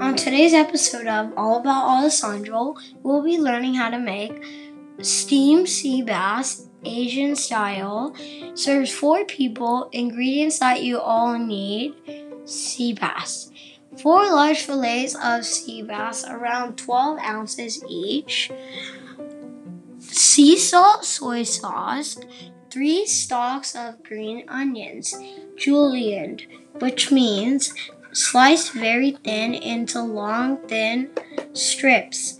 On today's episode of All About Alessandro, we'll be learning how to make steamed sea bass Asian style. Serves four people. Ingredients that you all need: sea bass, four large fillets of sea bass, around 12 ounces each. Sea salt, soy sauce, three stalks of green onions, julienne, which means sliced very thin into long, thin strips.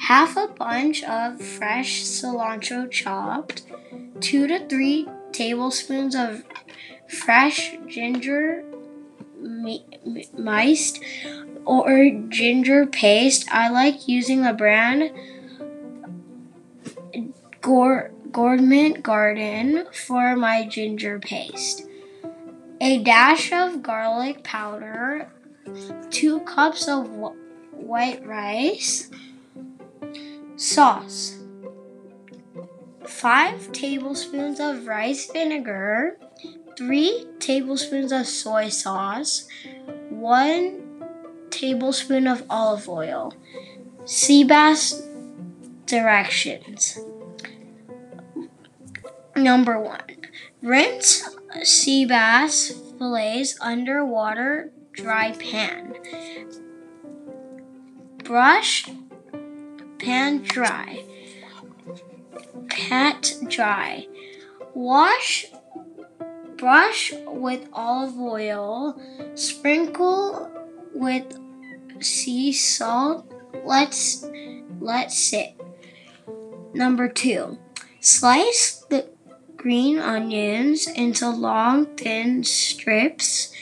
Half a bunch of fresh cilantro chopped, two to three tablespoons of fresh ginger miced or ginger paste. I like using the brand Gourmet Garden for my ginger paste a dash of garlic powder, two cups of wh- white rice, sauce, five tablespoons of rice vinegar, three tablespoons of soy sauce, one tablespoon of olive oil, sea bass directions. Number one, rinse sea bass fillets underwater dry pan. Brush pan dry. Pat dry. Wash brush with olive oil. Sprinkle with sea salt. Let's let sit. Number 2. Slice the green onions into long thin strips.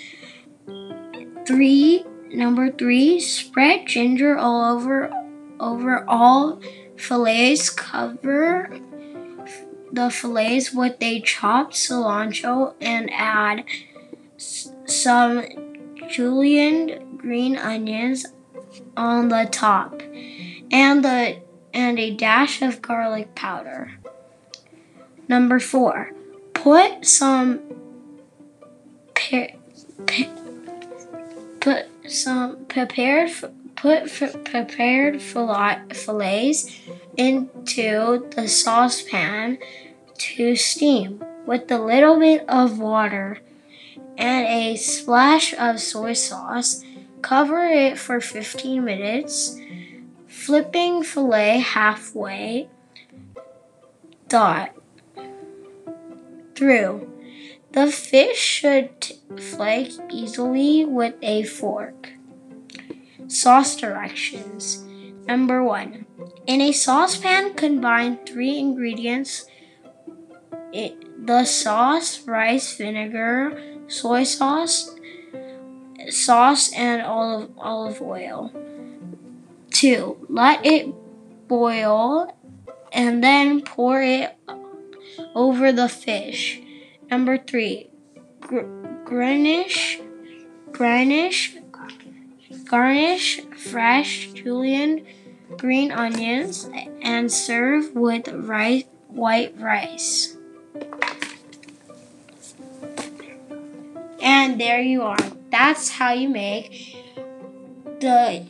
Three number three, spread ginger all over over all fillets. Cover the fillets with a chopped cilantro and add some julienne green onions on the top and the and a dash of garlic powder. Number four, put some put some prepared put prepared fillets into the saucepan to steam with a little bit of water and a splash of soy sauce. Cover it for 15 minutes, flipping fillet halfway. Dot through. The fish should flake easily with a fork. Sauce directions. Number one. In a saucepan, combine three ingredients it, the sauce, rice vinegar, soy sauce, sauce, and olive, olive oil. Two, let it boil and then pour it over the fish. Number three, gr- garnish, garnish, garnish fresh julienne green onions and serve with rice, white rice. And there you are. That's how you make the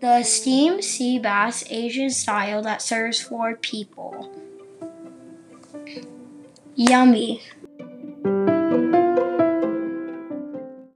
the steamed sea bass Asian style that serves four people. Yummy.